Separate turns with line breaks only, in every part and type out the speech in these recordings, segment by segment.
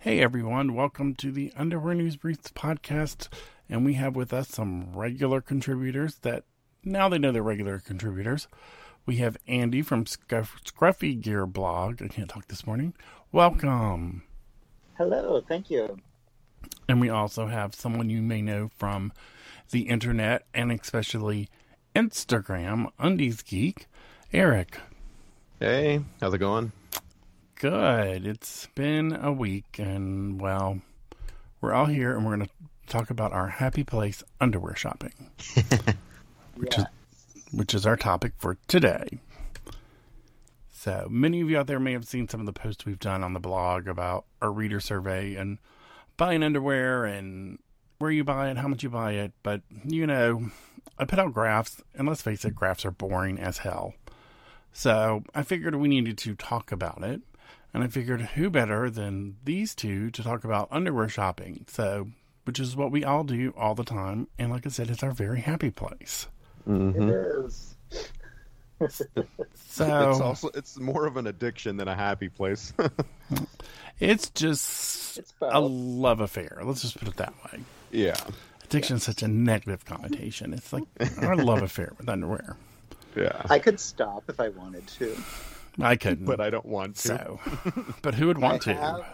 Hey everyone, welcome to the Underwear News Briefs podcast. And we have with us some regular contributors that now they know they're regular contributors. We have Andy from Scruff- Scruffy Gear blog. I can't talk this morning. Welcome.
Hello, thank you.
And we also have someone you may know from the internet and especially Instagram, Undies Geek, Eric.
Hey, how's it going?
Good. It's been a week, and well, we're all here, and we're going to talk about our happy place underwear shopping, which
Yeah.
is which is our topic for today. So many of you out there may have seen some of the posts we've done on the blog about our reader survey and buying underwear and where you buy it, how much you buy it. But you know, I put out graphs, and let's face it, graphs are boring as hell. So I figured we needed to talk about it. And I figured who better than these two to talk about underwear shopping. So, which is what we all do all the time. And like I said, it's our very happy place.
Mm-hmm.
It is.
So
It's also it's more of an addiction than a happy place.
it's just
It's
a love affair. Let's just put it that way.
yeah,
Addiction is such a negative connotation. It's like our love affair with underwear.
yeah.
I could stop if I wanted to.
I couldn't.
but I don't want to.
so, but who would want
I
to?
have,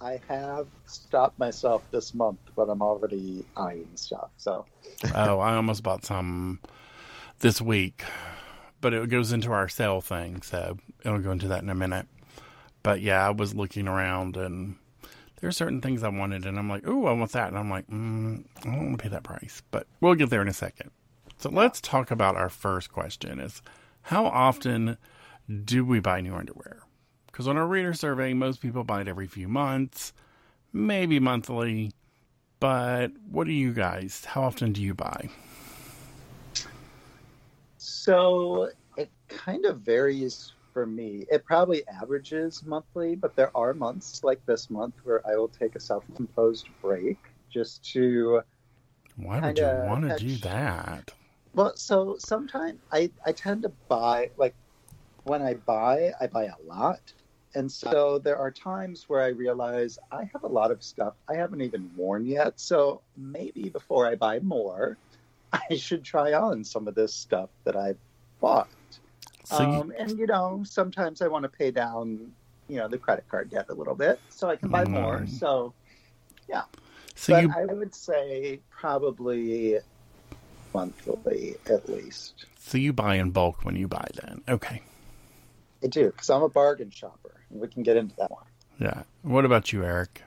I have stopped myself this month, but I'm already eyeing stuff. So
oh, I almost bought some this week, but it goes into our sale thing, so it'll go into that in a minute. But yeah, I was looking around and there are certain things I wanted, and I'm like, oh, I want that. And I'm like, mm, I don't want to pay that price, but we'll get there in a second. So let's talk about our first question is how often do we buy new underwear? Because on our reader survey, most people buy it every few months, maybe monthly. But what do you guys? How often do you buy?
So it kind of varies for me. It probably averages monthly, but there are months like this month where I will take a self-imposed break just to
Why would you want to do that?
well, so sometimes I I tend to buy like when I buy, I buy a lot. And so there are times where I realize I have a lot of stuff I haven't even worn yet. So maybe before I buy more, I should try on some of this stuff that I've bought.
So you,
um, and you know, sometimes I want to pay down, you know, the credit card debt a little bit so I can buy more.
Mm.
So,
so
but
you,
I would say probably monthly at least.
so you buy in bulk when you buy. Then okay,
I do because I'm a bargain shopper. We can get into that one.
yeah. What about you, Eric?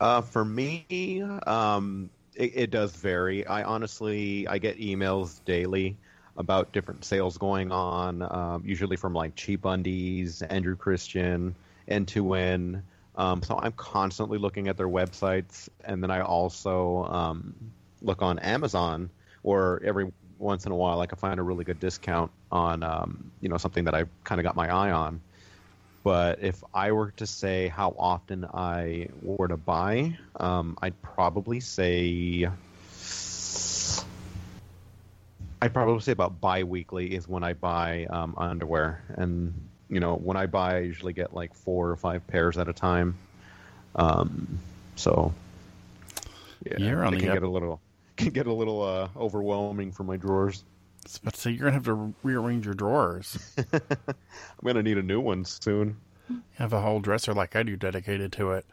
Uh, for me, um, it, it does vary. I honestly I get emails daily about different sales going on. Um, usually from like Cheap Undies, Andrew Christian, N2N. Um, so I'm constantly looking at their websites, and then I also um, look on Amazon, or every once in a while I can find a really good discount on um, you know something that I kind of got my eye on. But if I were to say how often I were to buy, um, I'd probably say I'd probably say about bi-weekly is when I buy um, underwear, and you know when I buy, I usually get like four or five pairs at a time. Um, so yeah,
You're on
it
the
can
up-
get a little can get a little uh, overwhelming for my drawers.
I was about to say you're gonna have to rearrange your drawers.
I'm gonna need a new one soon.
You have a whole dresser like I do dedicated to it.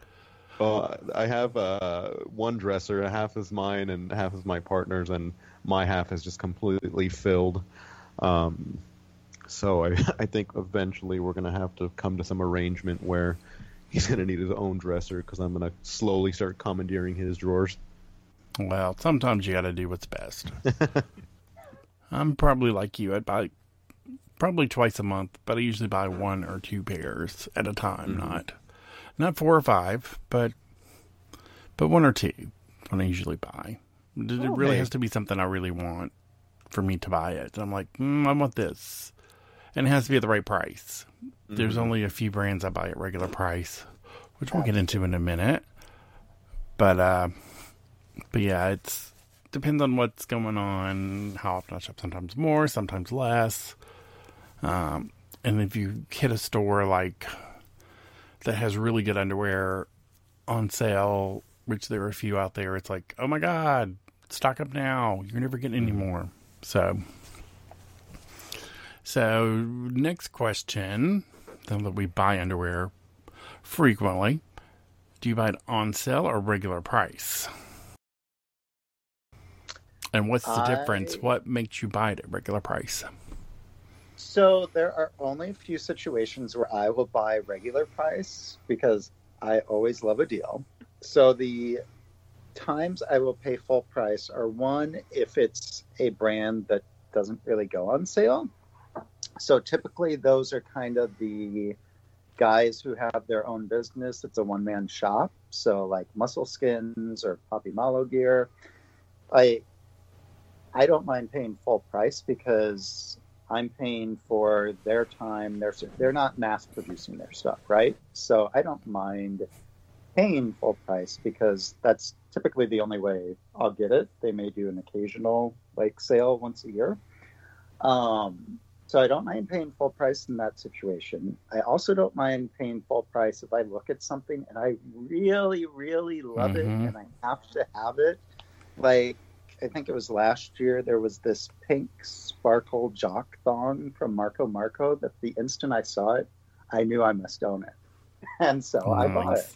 Uh, I have uh, one dresser. Half is mine and half is my partner's, and my half is just completely filled. Um, so I, I think eventually we're going to have to come to some arrangement where he's going to need his own dresser because I'm going to slowly start commandeering his drawers.
Well, sometimes you got to do what's best. I'm probably like you. I buy probably twice a month, but I usually buy one or two pairs at a time. Not not four or five, but but one or two. When I usually buy, it, really has to be something I really want for me to buy it. And I'm like, mm, I want this, and it has to be at the right price. There's only a few brands I buy at regular price, which we'll get into in a minute. But uh, but yeah, it's depends on what's going on, how often I shop. Sometimes more, sometimes less. Um, and if you hit a store like that has really good underwear, on sale, which there are a few out there, it's like, oh my god, stock up now. You're never getting any more. So, so next question, now that we buy underwear frequently, do you buy it on sale or regular price? And what's the
I-
difference? What makes you buy it at regular price?
So there are only a few situations where I will buy regular price because I always love a deal. So the times I will pay full price are one if it's a brand that doesn't really go on sale. So typically those are kind of the guys who have their own business. It's a one man shop. So like Muscle Skins or Poppy Malo gear. I I don't mind paying full price because I'm paying for their time. They're they're not mass producing their stuff, right? So I don't mind paying full price because that's typically the only way I'll get it. They may do an occasional like sale once a year. Um, so I don't mind paying full price in that situation. I also don't mind paying full price if I look at something and I really, really love it
Mhm.
and I have to have it. Like I think it was last year there was this pink sparkle jock thong from Marco Marco that the instant I saw it, I knew I must own it. And so I bought it.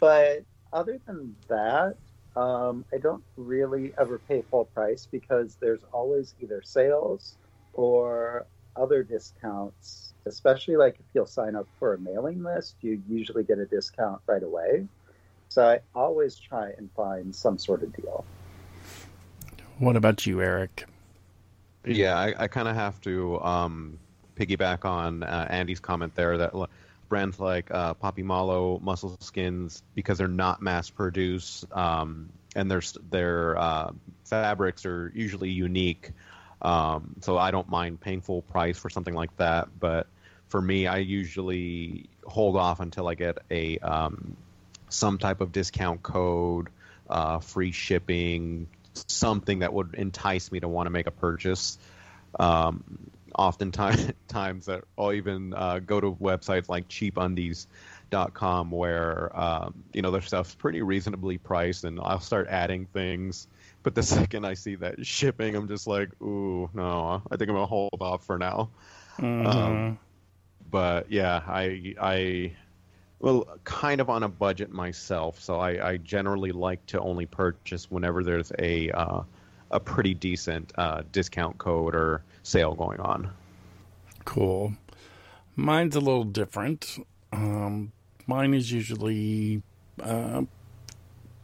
But other than that, um, I don't really ever pay full price because there's always either sales or other discounts. Especially like if you'll sign up for a mailing list, you usually get a discount right away. So I always try and find some sort of deal.
What about you, Eric?
Yeah, I, I kind of have to um, piggyback on uh, Andy's comment there that brands like uh, Poppy Malo, Muscle Skins, because they're not mass produced um, and their their uh, fabrics are usually unique. Um, so I don't mind paying full price for something like that. But for me, I usually hold off until I get a um, some type of discount code, uh, free shipping, something that would entice me to want to make a purchase. Um, oftentimes, times that I'll even uh, go to websites like cheapundies.com where um, you know their stuff's pretty reasonably priced, and I'll start adding things. But the second I see that shipping, I'm just like, ooh, no, I think I'm gonna hold off for now
Mhm.
Um, but yeah, I I well kind of on a budget myself, so I, I generally like to only purchase whenever there's a uh, a pretty decent uh, discount code or sale going on.
Cool. Mine's a little different. Um, mine is usually uh,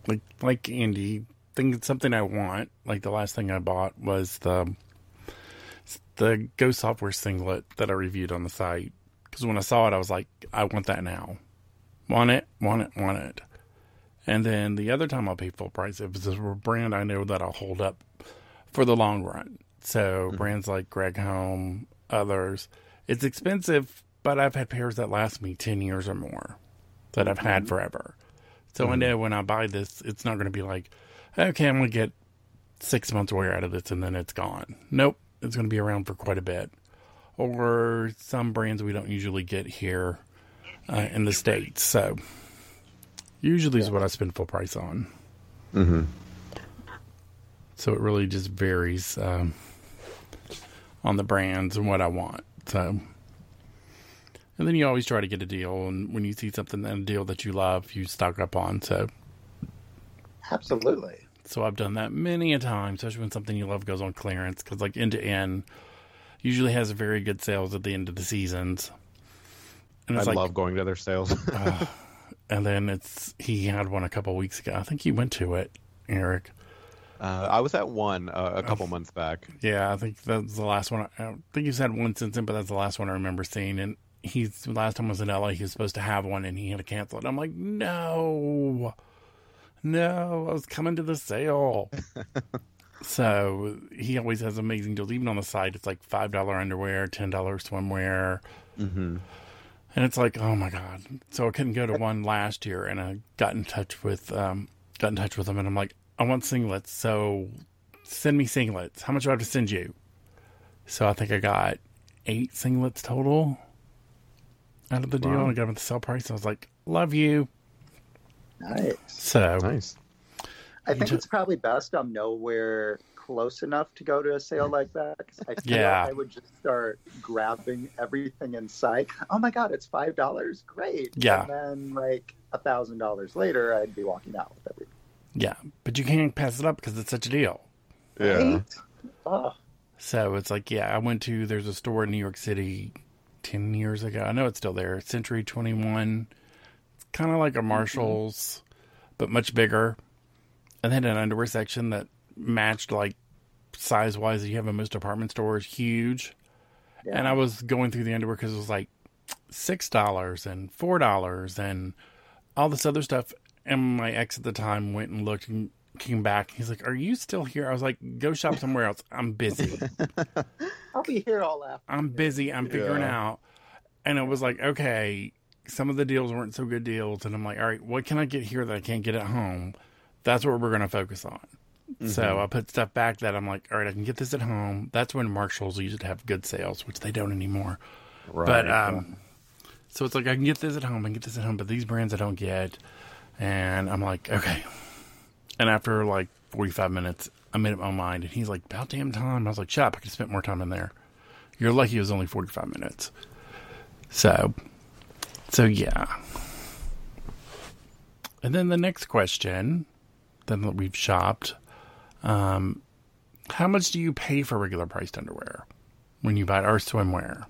like like Andy. Think it's something I want. Like the last thing I bought was the the Go Softwear singlet that I reviewed on the site. Because when I saw it, I was like, I want that now. Want it? Want it? Want it? And then the other time I'll pay full price, if it's a brand I know that I'll hold up for the long run. So mm-hmm. brands like Gregg Homme, others. It's expensive, but I've had pairs that last me 10 years or more that I've had mm-hmm. forever. So I mm-hmm. know when I buy this, it's not going to be like, okay, I'm going to get six months wear out of this and then it's gone. Nope, it's going to be around for quite a bit. Or some brands we don't usually get here uh, in the States. So usually is what I spend full price on.
Mm-hmm.
So it really just varies um, on the brands and what I want. So, and then you always try to get a deal, and when you see something in a deal that you love, you stock up on. So,
Absolutely.
so I've done that many a time, especially when something you love goes on clearance, because like N2N usually has very good sales at the end of the seasons. And
I
like,
love going to their sales.
and then it's he had one a couple weeks ago. I think you went to it, Eric.
uh, I was at one uh, a couple months back.
Yeah, I think that's the last one. I don't think he's had one since then, but that's the last one I remember seeing. And he's last time I was in LA, he was supposed to have one, and he had to cancel it. I'm like, no, no, I was coming to the sale. so he always has amazing deals. Even on the site, it's like five dollar underwear, ten dollar swimwear,
Mm-hmm.
And it's like, oh my god. So I couldn't go to one last year, and I got in touch with um, got in touch with him, and I'm like, I want singlets, so send me singlets. How much do I have to send you? So I think I got eight singlets total out of the deal,
Wow.
and I got them at the sale price. I was like, love you.
Nice.
So
Nice.
I think it's probably best I'm nowhere close enough to go to a sale mm-hmm. like that. I feel
Yeah.
I would just start grabbing everything in sight. Oh my god, it's five dollars! Great.
Yeah.
And then like a thousand dollars later, I'd be walking out with everything.
yeah, but you can't pass it up because it's such a deal.
Right? Oh,
So it's like, yeah, I went to there's a store in New York City ten years ago. I know it's still there. Century Twenty One. It's kind of like a mm-hmm. Marshalls, but much bigger. And they had an underwear section that matched like size wise that you have in most department stores, huge.
yeah.
And I was going through the underwear because it was like six dollars and four dollars and all this other stuff. And my ex at the time went and looked and came back. He's like, "Are you still here?" I was like, "Go shop somewhere else. I'm busy.
I'll be here all afternoon.
I'm busy. I'm figuring
Yeah.
out." And it was like, okay, some of the deals weren't so good deals, and I'm like, "All right, what can I get here that I can't get at home?" That's what we're going to focus on. So I put stuff back that I'm like, all right, I can get this at home. That's when Marshalls used to have good sales, which they don't anymore.
Right.
But um, so it's like I can get this at home, I can get this at home, but these brands I don't get. And I'm like, okay. And after like 45 minutes, I made up my mind, and he's like, about damn time. I was like, shut up, I could have spent more time in there. You're lucky it was only 45 minutes. So, so yeah. And then the next question, then that we've shopped, um, how much do you pay for regular priced underwear when you buy it or swimwear?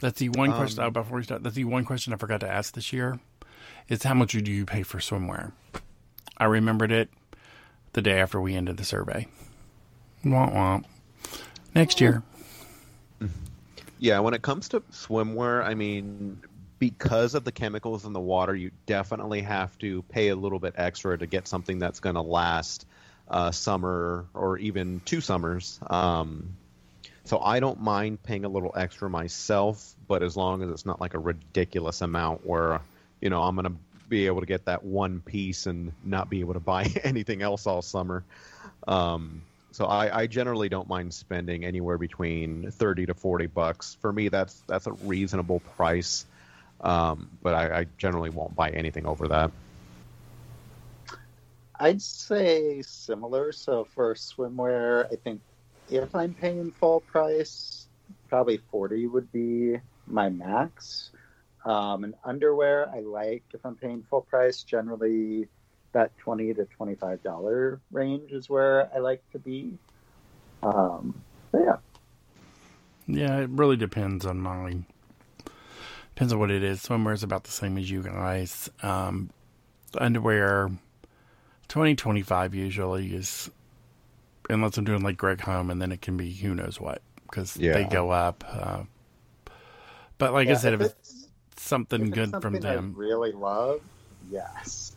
That's the one question. Oh, before we start, that's the one question I forgot to ask this year. Is how much do you pay for swimwear? I remembered it the day after we ended the survey. Womp womp. Next year.
Yeah, when it comes to swimwear, I mean, because of the chemicals in the water, you definitely have to pay a little bit extra to get something that's going to last uh, summer or even two summers. Um, so I don't mind paying a little extra myself, but as long as it's not like a ridiculous amount where, you know, I'm going to be able to get that one piece and not be able to buy anything else all summer. Um, so I, I generally don't mind spending anywhere between thirty to forty bucks. For me, that's that's a reasonable price. Um, but I, I generally won't buy anything over that.
I'd say similar. So for swimwear, I think if I'm paying full price, probably 40 would be my max. Um, and underwear, I like if I'm paying full price, generally that 20 to $25 range is where I like to be. Um, yeah,
Yeah, it really depends on mine. Depends on what it is. Swimwear is about the same as you guys. Um, underwear, twenty twenty five usually is, unless I'm doing like Gregg Homme, and then it can be who knows what because they go up. Uh, but like I
Yeah,
said, if it's
it's,
something
if it's
good
something
from them,
I really love, yes.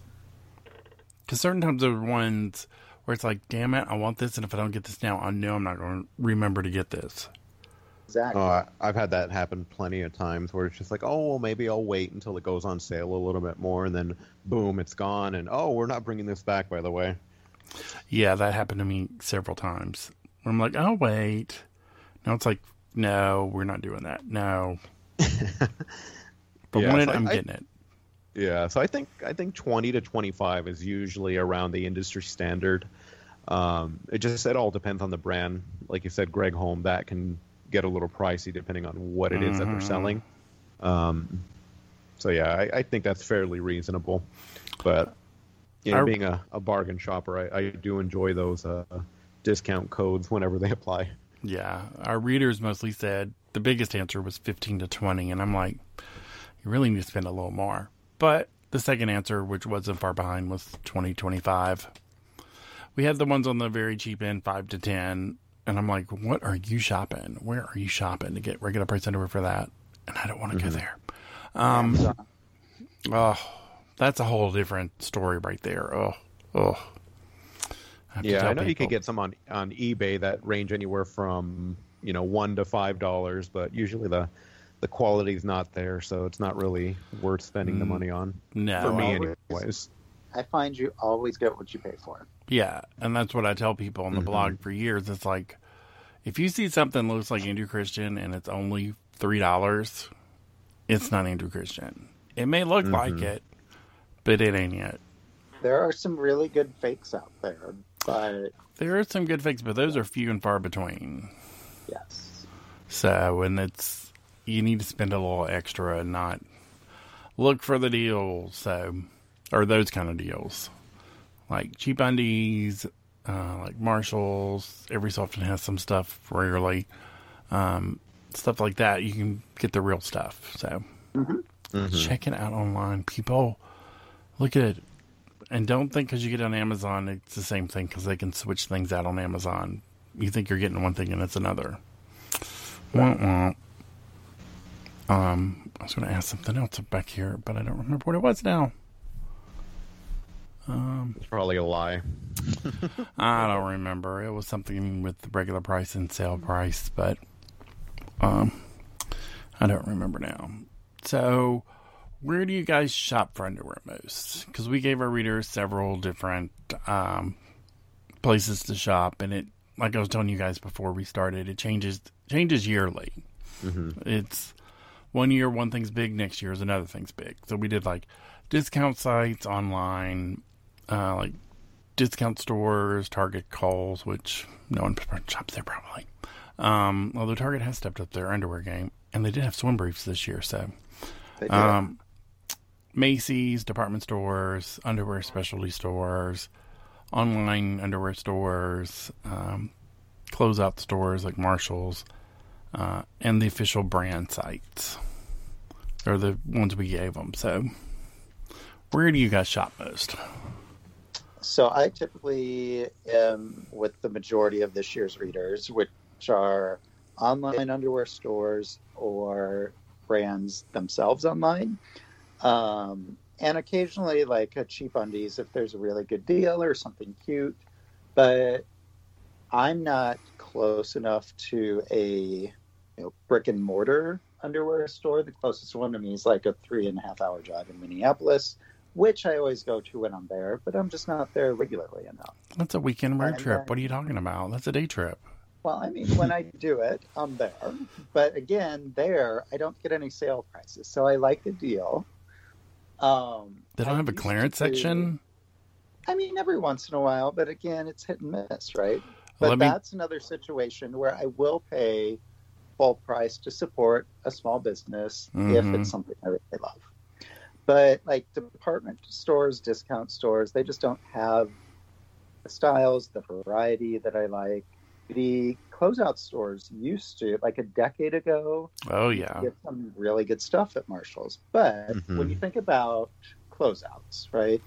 because certain times there are ones where it's like, damn it, I want this, and if I don't get this now, I know I'm not going to remember to get this.
Exactly.
Oh, I, I've had that happen plenty of times where it's just like, oh, well, maybe I'll wait until it goes on sale a little bit more, and then boom, it's gone, and oh, we're not bringing this back, by the way.
Yeah, that happened to me several times. I'm like, oh wait. Now it's like, no, we're not doing that. No. but
Yeah,
when
so
it, I'm
I-
getting it.
Yeah, so I think I think twenty to twenty five is usually around the industry standard. Um, it just it all depends on the brand. Like you said, Gregg Homme that can get a little pricey depending on what it is that they're
Mhm.
selling. Um, so yeah, I, I think that's fairly reasonable. But you know, being a, a bargain shopper, I, I do enjoy those uh, discount codes whenever they apply.
Yeah. Our readers mostly said the biggest answer was 15 to 20. And I'm like, you really need to spend a little more. But the second answer, which wasn't far behind, was 20, 25. We had the ones on the very cheap end, 5 to 10. And I'm like, what are you shopping? Where are you shopping to get regular price underwear for that? And I don't want to go there. Um, Oh, that's a whole different story right there. Oh, oh. have to
Yeah, I know you
people.
could get some on on eBay that range anywhere from you know one to five dollars, but usually the the quality's not there, so it's not really worth spending the
Mm,
money on
no.
for me,
always-
anyways.
I find you always get what you pay for.
Yeah, and that's what I tell people on the
Mhm.
blog for years. It's like if you see something looks like Andrew Christian and it's only three dollars, it's not Andrew Christian. It may look like
Mhm.
it, but it ain't yet.
There are some really good fakes out there, but
There are some good fakes, but those are few and far between.
yes.
So, and it's you need to spend a little extra and not look for the deal. So, or those kind of deals, like cheap undies, uh, like Marshalls. Every so often has some stuff. Rarely, um, stuff like that. You can get the real stuff. So, check it out online. People, look at it. And don't think because you get it on Amazon, it's the same thing because they can switch things out on Amazon. You think you're getting one thing and it's another. Wah, wah. Um, I was going to ask something else back here, but I don't remember what it was now.
It's probably a lie.
I don't remember. It was something with the regular price and sale price, but um, I don't remember now. So, where do you guys shop for underwear most? Because we gave our readers several different um, places to shop, and it, like I was telling you guys before we started, it changes changes yearly. It's one year one thing's big, next year is another thing's big. So we did like discount sites online, uh, like discount stores, Target Kohl's, which no one shops there probably. Um, although Target has stepped up their underwear game, and they did have swim briefs this year. So um, Macy's, department stores, underwear specialty stores, online underwear stores, um, closeout stores like Marshalls, uh, and the official brand sites are the ones we gave them. So, where do you guys shop most?
So I typically am with the majority of this year's readers, which are online underwear stores or brands themselves online. Um, and occasionally like a cheap undies if there's a really good deal or something cute. But I'm not close enough to a you know, brick and mortar underwear store. The closest one to me is like a three and a half hour drive in Minneapolis which I always go to when I'm there, but I'm just not there regularly enough.
That's a weekend road
And
trip.
then-
What are you talking about? That's a day trip.
Well, I mean, when I do it, I'm there. But again, there, I don't get any sale prices. So I like the deal. Um,
They don't
I
have a clearance
to-
section.
I mean, every once in a while, but again, it's hit and miss, right? But
Let me-
that's another situation where I will pay full price to support a small business if
Mhm.
it's something I really love. But like department stores, discount stores, they just don't have the styles, the variety that I like. The closeout stores used to, like a decade ago,
Oh yeah.
get some really good stuff at Marshalls. But
Mhm.
when you think about closeouts, right?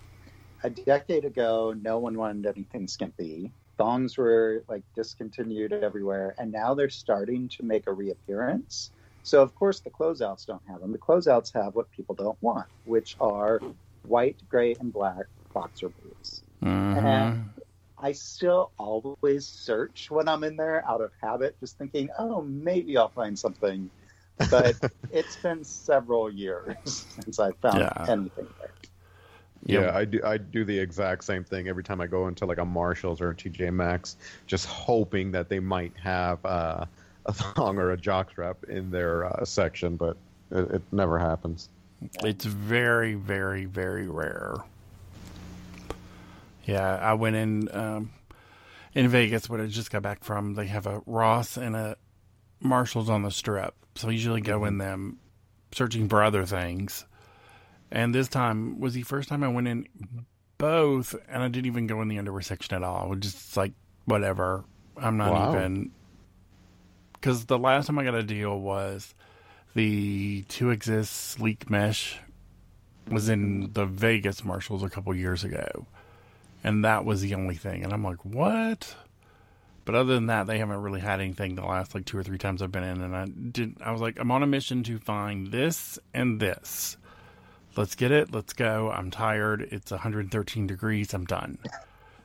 A decade ago, no one wanted anything skimpy. Thongs were like discontinued everywhere, and now they're starting to make a reappearance. So, of course, the closeouts don't have them. The closeouts have what people don't want, which are white, gray, and black boxer briefs.
Mhm.
And I still always search when I'm in there out of habit, just thinking, oh, maybe I'll find something. But it's been several years since I found
Yeah.
anything there.
Yeah.
Yeah, I do. I do the exact same thing every time I go into like a Marshalls or a TJ Maxx, just hoping that they might have uh, a thong or a jockstrap in their uh, section, but it, it never happens.
It's very, very, very rare. Yeah, I went in um, in Vegas when I just got back from. They have a Ross and a Marshalls on the Strip, so I usually go in them searching for other things. And this time was the first time I went in both, and I didn't even go in the underwear section at all. I was just like, whatever. I'm not
Wow.
even because the last time I got a deal was the 2(X)IST sleek mesh was in the Vegas Marshalls a couple years ago, and that was the only thing. And I'm like, what? But other than that, they haven't really had anything the last like two or three times I've been in. And I did. I was like, I'm on a mission to find this and this. Let's get it. Let's go. I'm tired. It's 113 degrees. I'm done.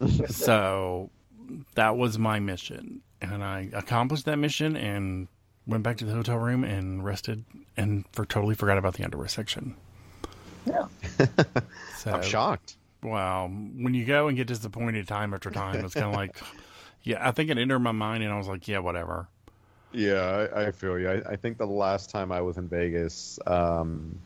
so that was my mission, and I accomplished that mission and went back to the hotel room and rested and for totally forgot about the underwear section.
Yeah.
So
I'm shocked.
Wow. When you go and get disappointed time after time, it's kind of like, yeah, I think it entered my mind and I was like, yeah, whatever.
Yeah, I, I feel you. I, I think the last time I was in Vegas, um,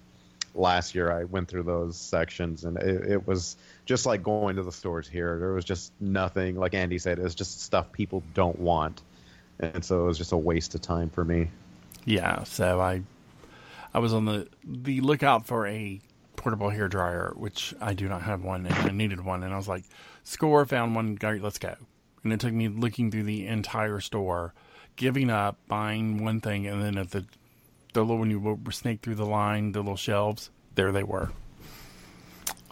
last year I went through those sections, and it, it was just like going to the stores here. There was just nothing, like Andy said, it was just stuff people don't want, and so it was just a waste of time for me.
Yeah, so I I was on the the lookout for a portable hair dryer, which I do not have one, and I needed one, and I was like, score, found one, great, let's go. And it took me looking through the entire store, giving up, buying one thing, and then at the the little when you snake through the line, the little shelves, there they were.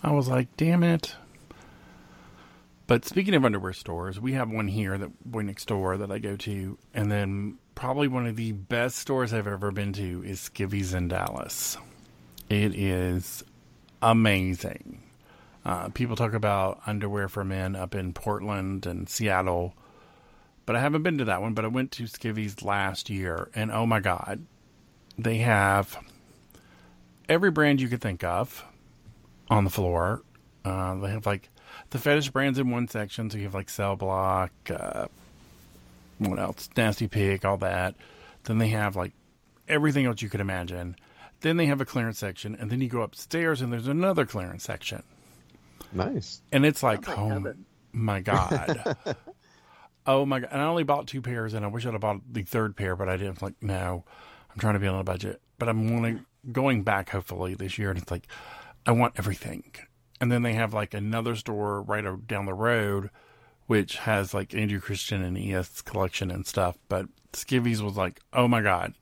I was like, damn it. But speaking of underwear stores, we have one here that way next door that I go to, and then probably one of the best stores I've ever been to is Skivvies in Dallas. It is amazing. Uh, people talk about underwear for men up in Portland and Seattle, but I haven't been to that one. But I went to Skivvies last year, and oh my god, they have every brand you could think of on the floor. Uh, they have like the fetish brands in one section, so you have like Cell Block, uh, what else? Nasty Pig, all that. Then they have like everything else you could imagine. Then they have a clearance section, and then you go upstairs and there's another clearance section.
Nice.
And it's like,
like
oh
heaven.
my god. oh my god! And I only bought two pairs, and I wish I'd have bought the third pair, but I didn't. Like, no, I'm trying to be on a budget, but I'm wanting going back hopefully this year, and it's like I want everything. And then they have like another store right down the road, which has like Andrew Christian and ES collection and stuff. But Skivvies was like, oh my god,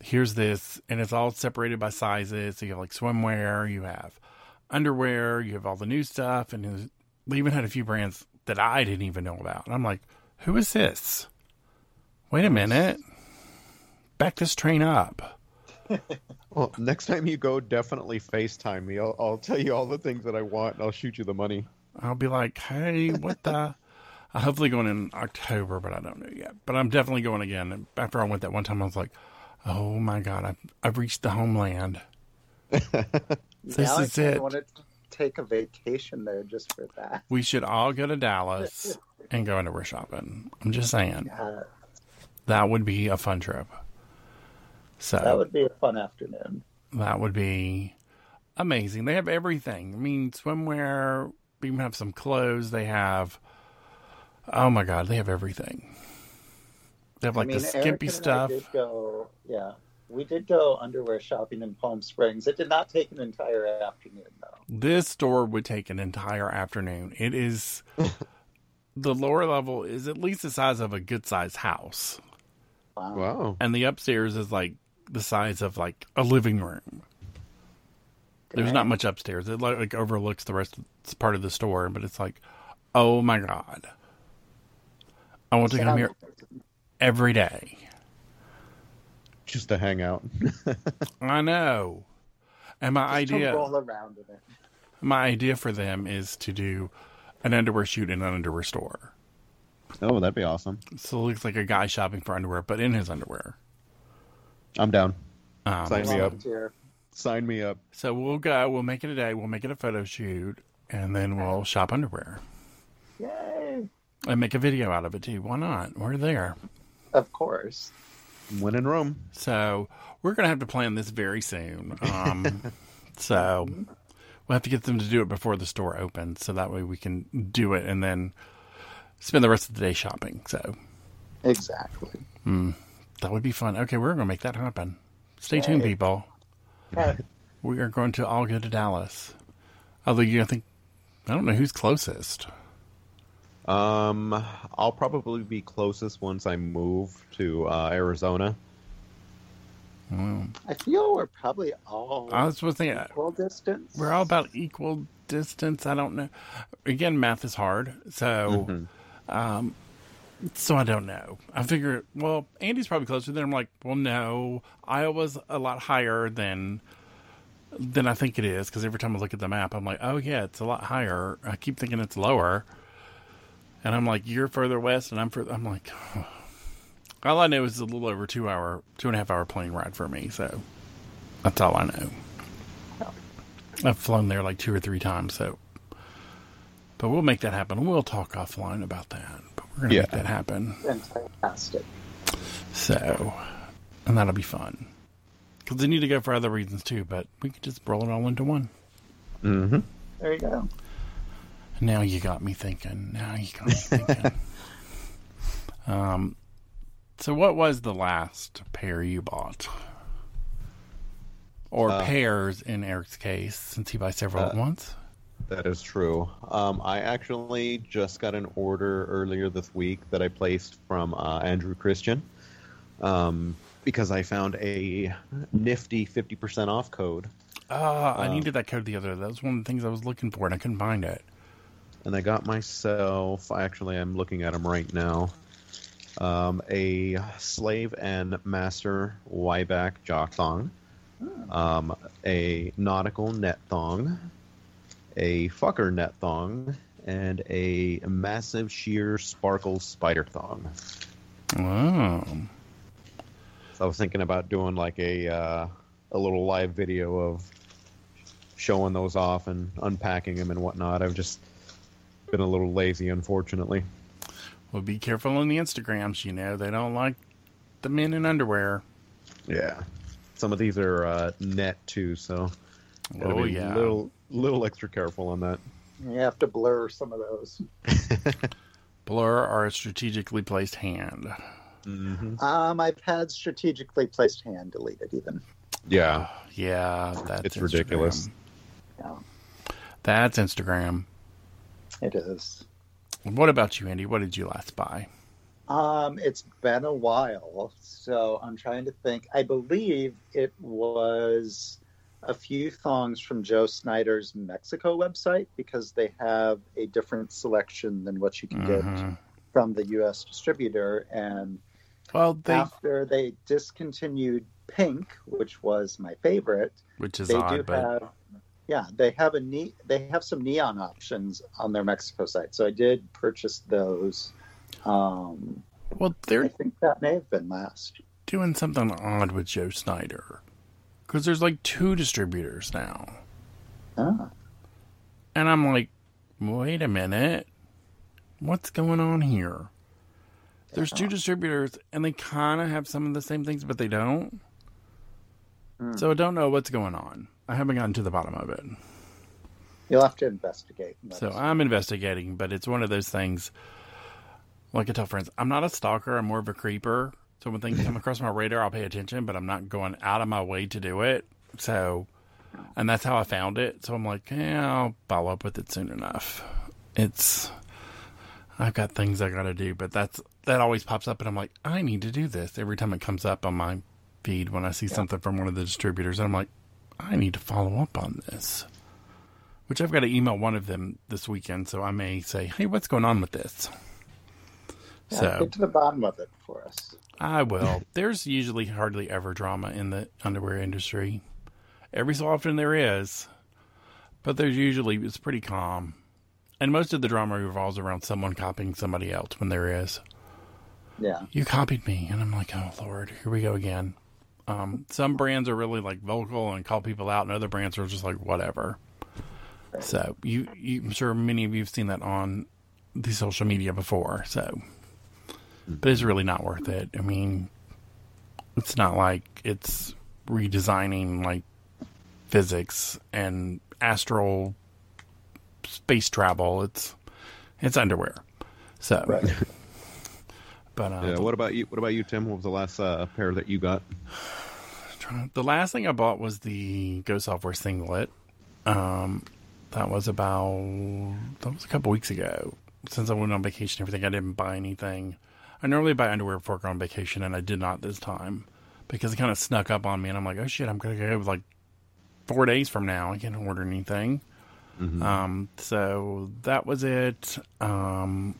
here's this, and it's all separated by sizes. So you have like swimwear, you have underwear, you have all the new stuff, and was- they even had a few brands that I didn't even know about. And I'm like, who is this? Wait a minute, back this train up.
Well, next time you go, definitely FaceTime me. I'll, I'll tell you all the things that I want, and I'll shoot you the money.
I'll be like, hey, what the? I'm hopefully going in October, but I don't know yet. But I'm definitely going again. And after I went that one time, I was like, oh my god, I've I've reached the homeland. This
now
is
I
it.
want to take a vacation there just for that.
We should all go to Dallas and go underwear shopping. I'm just saying
Yeah,
that would be a fun trip. So
that would be a fun afternoon.
That would be amazing. They have everything. I mean, swimwear. We even have some clothes. They have. Oh my god, they have everything. They have like
I mean,
the
Eric
skimpy
and I
stuff.
did go, yeah, we did go underwear shopping in Palm Springs. It did not take an entire afternoon, though.
This store would take an entire afternoon. It is. the lower level is at least the size of a good sized house,
Wow.
Wow.
and the upstairs is like the size of like a living room. There's not much upstairs. It like, like overlooks the rest of it's part of the store, but it's like, oh my god, I want to come here every day.
Just to hang out.
I know. And my
Just to
idea,
roll around in it.
my idea for them is to do an underwear shoot in an underwear store.
oh, that'd be awesome.
So it looks like a guy shopping for underwear, but in his underwear.
I'm down.
Um,
Sign me up.
Volunteer.
Sign me up.
so we'll go. We'll make it a day. We'll make it a photo shoot, and then we'll shop underwear
Yay!
and make a video out of it too. Why not? We're there.
Of course.
When in Rome.
So we're gonna have to plan this very soon. Um, so we'll have to get them to do it before the store opens, so that way we can do it and then spend the rest of the day shopping. So
Exactly.
That would be fun. Okay, we're gonna make that happen. Stay tuned, people.
Uh,
We are going to all go to Dallas. Although you I think I don't know who's closest.
Um, I'll probably be closest once I move to uh, Arizona.
I feel we're probably all
I was thinking
equal distance.
we're all about equal distance. I don't know. Again, math is hard, so um, so I don't know. I figure, well, Andy's probably closer. Then I'm like, well, no, Iowa's a lot higher than than I think it is because every time I look at the map, I'm like, oh yeah, it's a lot higher. I keep thinking it's lower, and I'm like, you're further west, and I'm further. I'm like, all I know is a little over two hour, two and a half hour plane ride for me. So that's all I know. I've flown there like two or three times, so. But we'll make that happen. We'll talk offline about that. But we're gonna
Yeah.
make that happen.
Fantastic.
So, and that'll be fun. Because they need to go for other reasons too, but we could just roll it all into one.
Mm-hmm.
There you go.
Now you got me thinking. Now you got me thinking. um, so what was the last pair you bought? Or
Uh,
pairs in Eric's case, since he buys several at
uh,
once?
That is true. Um, I actually just got an order earlier this week that I placed from uh, Andrew Christian um, because I found a nifty 50% off code.
Ah, I
uh,
needed that code the other day. That was one of the things I was looking for, and I couldn't find it.
And I got myself, actually, I'm looking at them right now, um, a slave and master Y-Back jock thong, um, a nautical net thong, a fucker net thong, and a massive sheer sparkle spider thong.
Oh.
So I was thinking about doing like a uh, a little live video of showing those off and unpacking them and whatnot. I've just been a little lazy, unfortunately.
Well, be careful on the Instagrams. You know, they don't like the men in underwear.
Yeah. Some of these are uh, net too, so gotta
Oh,
be
yeah.
a little little extra careful on that.
You have to blur some of those.
Blur or a strategically placed hand.
hmm
Um, I've had strategically placed hand deleted even.
Yeah,
Yeah, that's
It's ridiculous.
Yeah,
That's Instagram.
it is.
What about you, Andy? What did you last buy?
Um, it's been a while, so I'm trying to think. I believe it was a few thongs from Joe Snyder's Mexico website because they have a different selection than what you can get
Mhm.
from the U.S. distributor. And
Well, they,
after they discontinued Pink, which was my favorite,
which is
they
odd,
do
but
have yeah they have a ne- they have some neon options on their mexico site so i did purchase those um
well,
i
they're
think that may have been last
doing something odd with Joe Snyder because there's like two distributors now,
ah,
and I'm like, wait a minute, what's going on here? There's two distributors, and they kind of have some of the same things, but they don't.
Hmm.
So I don't know what's going on. I haven't gotten to the bottom of it.
you'll have to investigate
So I'm investigating, but it's one of those things. Like I tell friends, I'm not a stalker. I'm more of a creeper. So when things come across my radar, I'll pay attention, but I'm not going out of my way to do it. So, and that's how I found it. So I'm like, yeah, I'll follow up with it soon enough. It's, I've got things I got to do, but that's that always pops up, and I'm like, I need to do this every time it comes up on my feed when I see something from one of the distributors. And I'm like, I need to follow up on this which I've got to email one of them this weekend, so I may say, "Hey, what's going on with this?"
Yeah,
so
get to the bottom of it for us
I will. There's usually hardly ever drama in the underwear industry. Every so often there is, but there's usually it's pretty calm, and most of the drama revolves around someone copying somebody else. When there is,
yeah
you copied me, and I'm like, "Oh Lord, here we go again." Um, some brands are really like vocal and call people out, and other brands are just like whatever. So you, you, I'm sure many of you have seen that on the social media before. So, but it's really not worth it. I mean, it's not like it's redesigning like physics and astral space travel. It's it's underwear. So,
right
but uh,
yeah. What about you? What about you, Tim? What was the last uh, pair that you got?
the last thing I bought was the Go Softwear singlet. Um, that was about that was a couple weeks ago. Since I went on vacation, everything I didn't buy anything. I normally buy underwear before I go on vacation, and I did not this time because it kind of snuck up on me, and I'm like, oh shit, I'm gonna go like four days from now. I can't order anything. Um, so that was it. Um,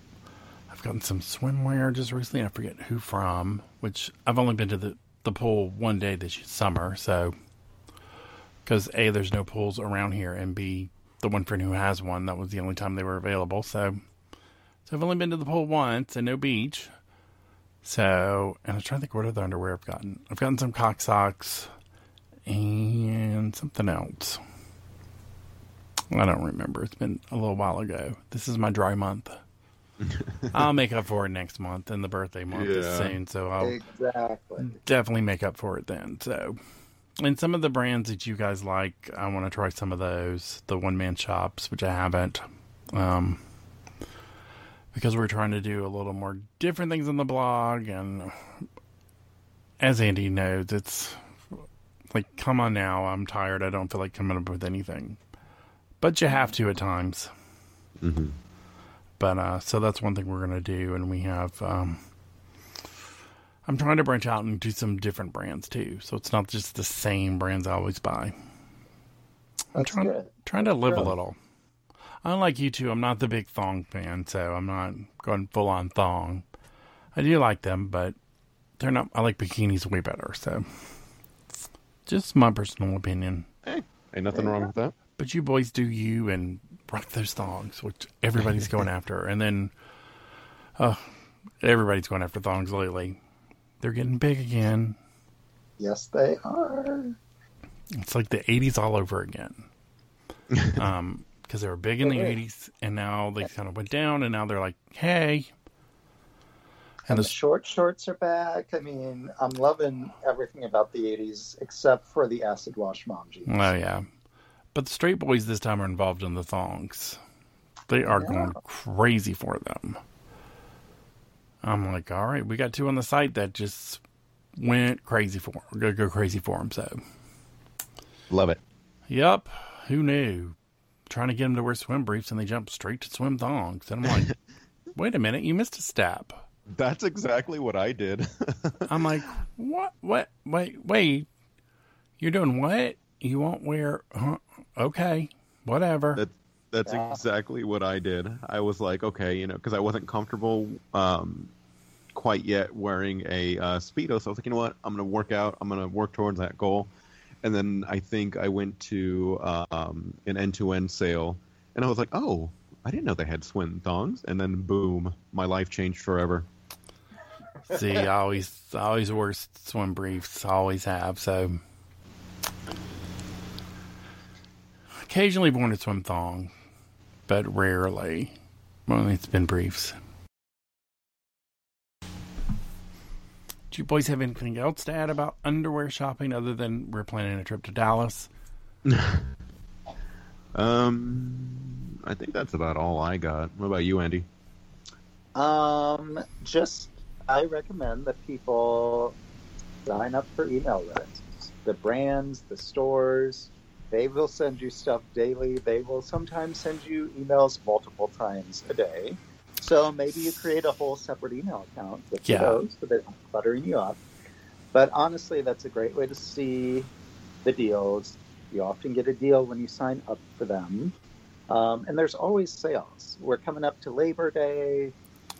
I've gotten some swimwear just recently. I forget who from, which I've only been to the, the pool one day this summer. So, because A, there's no pools around here, and B, the one friend who has one, that was the only time they were available. So, so I've only been to the pool once and no beach. So, and I was trying to think what other underwear I've gotten. I've gotten some cock socks and something else. I don't remember. It's been a little while ago. This is my dry month. I'll make up for it next month, and the birthday month is soon, so I'll
exactly
definitely make up for it then. So, And some of the brands that you guys like, I want to try some of those. The one man shops, which I haven't. Um, because we're trying to do a little more different things on the blog. And as Andy knows, it's like, come on now. I'm tired. I don't feel like coming up with anything. But you have to at times.
Mm-hmm.
But uh, so that's one thing we're going to do. And we have. Um, I'm trying to branch out and do some different brands too. So it's not just the same brands I always buy. I'm
That's
trying,
good.
trying to live
Really?
a little. Unlike you two, I'm not the big thong fan, so I'm not going full on thong. I do like them, but they're not. I like bikinis way better. So, just my personal opinion.
Hey, ain't nothing wrong with that.
But you boys do you and rock those thongs, which everybody's going after. And then, uh, everybody's going after thongs lately. They're getting big again.
Yes, they are.
It's like the 80s all over again. Um, because they were big in the
Yeah.
80s, and now they kind of went down, and now they're like, hey.
And
And
the
the,
short shorts are back. I mean, I'm loving everything about the 80s except for the acid wash mom jeans.
oh, yeah. But the straight boys this time are involved in the thongs. They are
Yeah.
going crazy for them. I'm like, all right, we got two on the site that just went crazy for We're going to go crazy for them. So,
Love it.
yep. Who knew? Trying to get them to wear swim briefs, and they jump straight to swim thongs. And I'm like, wait a minute, you missed a step.
That's exactly what I did.
I'm like, what? What? Wait, wait. You're doing what? You won't wear? Huh? Okay, whatever.
That, that's
Yeah.
exactly what I did. I was like, okay, you know, because I wasn't comfortable um, quite yet wearing a uh, speedo. So I was like, you know what? I'm gonna work out. I'm gonna work towards that goal. And then I think I went to um, an N2N sale, and I was like, oh, I didn't know they had swim thongs. And then boom, my life changed forever.
See, I always, I always wear swim briefs. Always have. So occasionally worn a swim thong, but rarely. Well, it's been briefs. Do you boys have anything else to add about underwear shopping other than we're planning a trip to Dallas?
Um, I think that's about all I got. What about you, Andy?
Um, just I recommend that people sign up for email lists. The brands, the stores, they will send you stuff daily. They will sometimes send you emails multiple times a day. So maybe you create a whole separate email account with
Yeah.
those so they're not cluttering you up. But honestly, that's a great way to see the deals. You often get a deal when you sign up for them. Um, and there's always sales. We're coming up to Labor Day,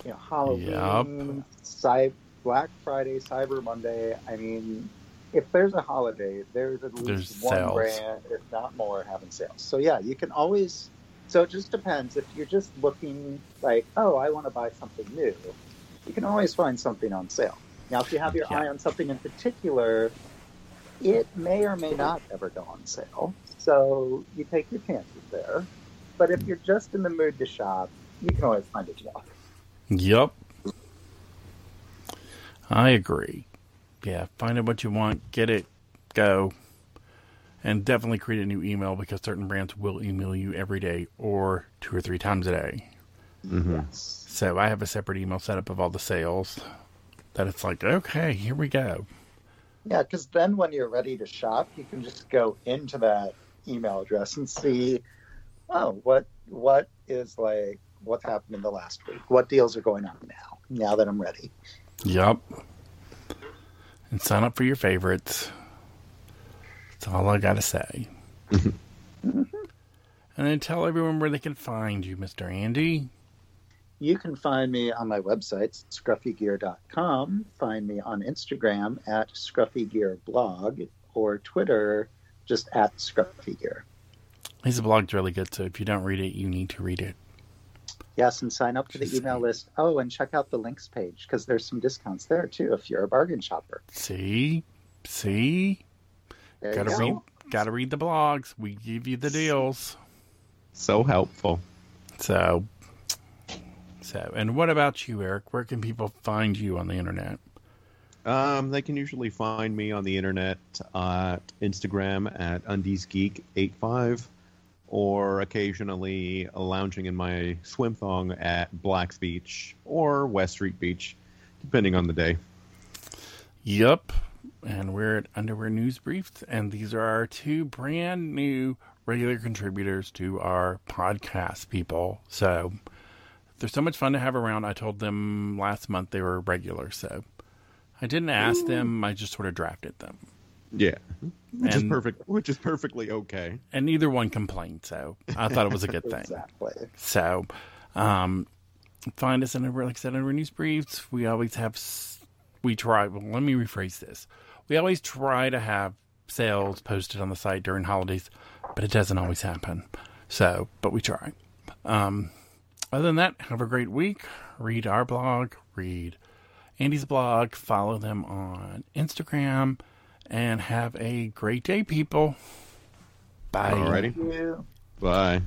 you know, Halloween, Cy- Black Friday, Cyber Monday. I mean, if there's a holiday, there's at least
There's
one
sales.
brand, if not more, having sales. So yeah, you can always. So it just depends. If you're just looking like, oh, I want to buy something new, you can always find something on sale. Now, if you have your
Yeah.
eye on something in particular, it may or may not ever go on sale. So you take your chances there. But if you're just in the mood to shop, you can always find a deal.
Yep. I agree. Yeah, find out what you want, get it, go. And definitely create a new email because certain brands will email you every day or two or three times a day.
Mm-hmm.
Yes.
So I have a separate email set up of all the sales that it's like, okay, here we go.
Yeah, because then when you're ready to shop, you can just go into that email address and see, oh, what what is like what's happened in the last week? What deals are going on now? Now that I'm ready.
Yep. And sign up for your favorites. That's all I got to say. Mm-hmm. and then tell everyone where they can find you, Mr. Andy.
You can find me on my website, scruffygear.com. Find me on Instagram at scruffygearblog or Twitter just at scruffygear.
His blog's really good, so if you don't read it, you need to read it.
Yes, and sign up to the email list. Oh, and check out the links page because there's some discounts there too if you're a bargain shopper.
See? See?
There
Gotta
you go.
read gotta read the blogs. We give you the deals.
So helpful.
So so and what about you, Eric? Where can people find you on the internet?
Um, they can usually find me on the internet at Instagram at undiesgeek85 or occasionally lounging in my swim thong at Black's Beach or West Street Beach, depending on the day.
Yep. And we're at Underwear News Briefs, and these are our two brand new regular contributors to our podcast, people. So they're so much fun to have around. I told them last month they were regular, so I didn't ask them. I just sort of drafted them,
Yeah, which is perfect. Which is perfectly okay.
and neither one complained. So I thought it was a good thing.
Exactly.
So, um, find us in a like I said our news briefs. We always have. We try. Well, let me rephrase this. We always try to have sales posted on the site during holidays, but it doesn't always happen. So, but we try. Um, other than that, have a great week. Read our blog. Read Andy's blog. Follow them on Instagram, and have a great day, people. Bye.
Alrighty,
Thank you.
bye.